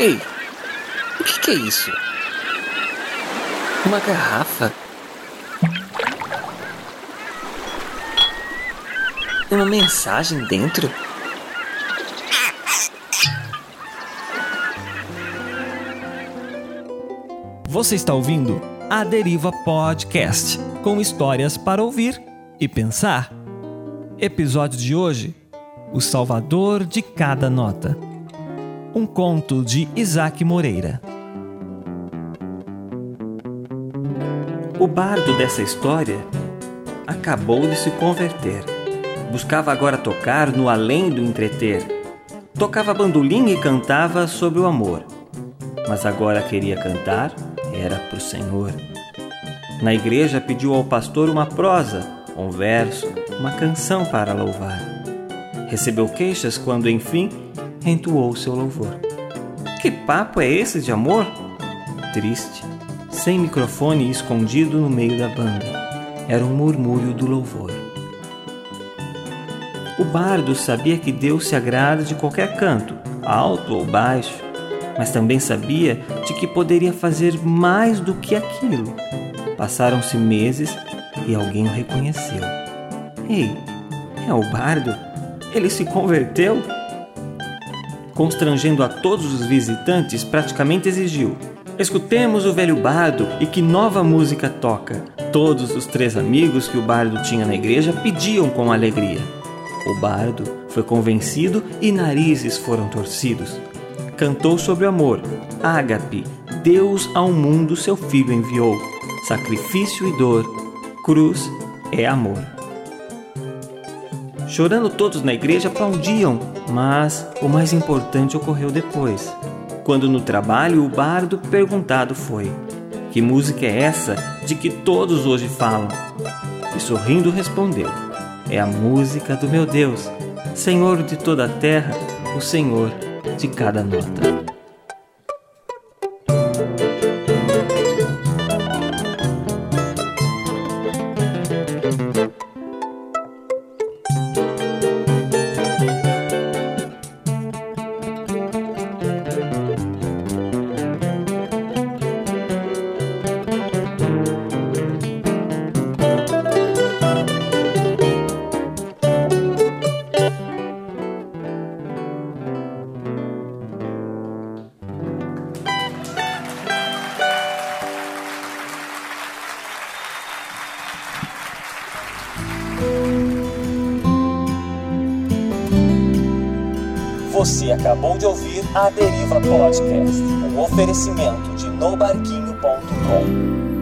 Ei, o que, que é isso? Uma garrafa? Uma mensagem dentro? Você está ouvindo a Deriva Podcast com histórias para ouvir e pensar. Episódio de hoje: O Salvador de Cada Nota. Um conto de Isaac Moreira. O bardo dessa história acabou de se converter. Buscava agora tocar no além do entreter. Tocava bandolim e cantava sobre o amor. Mas agora queria cantar era para o Senhor. Na igreja pediu ao pastor uma prosa, um verso, uma canção para louvar. Recebeu queixas quando, enfim, entoou seu louvor. Que papo é esse de amor? Triste, sem microfone escondido no meio da banda. Era um murmúrio do louvor. O bardo sabia que Deus se agrada de qualquer canto, alto ou baixo, mas também sabia de que poderia fazer mais do que aquilo. Passaram-se meses e alguém o reconheceu. Ei, é o bardo? Ele se converteu? Constrangendo a todos os visitantes, praticamente exigiu: Escutemos o velho bardo e que nova música toca. Todos os três amigos que o bardo tinha na igreja pediam com alegria. O bardo foi convencido e narizes foram torcidos. Cantou sobre o amor. Ágape, Deus ao mundo seu filho enviou. Sacrifício e dor, cruz é amor. Chorando todos na igreja aplaudiam, mas o mais importante ocorreu depois. Quando no trabalho o bardo perguntado foi: Que música é essa de que todos hoje falam? E sorrindo respondeu: é a música do meu Deus, Senhor de toda a terra, o Senhor de cada nota. Você acabou de ouvir a Deriva Podcast, um oferecimento de nobarquinho.com.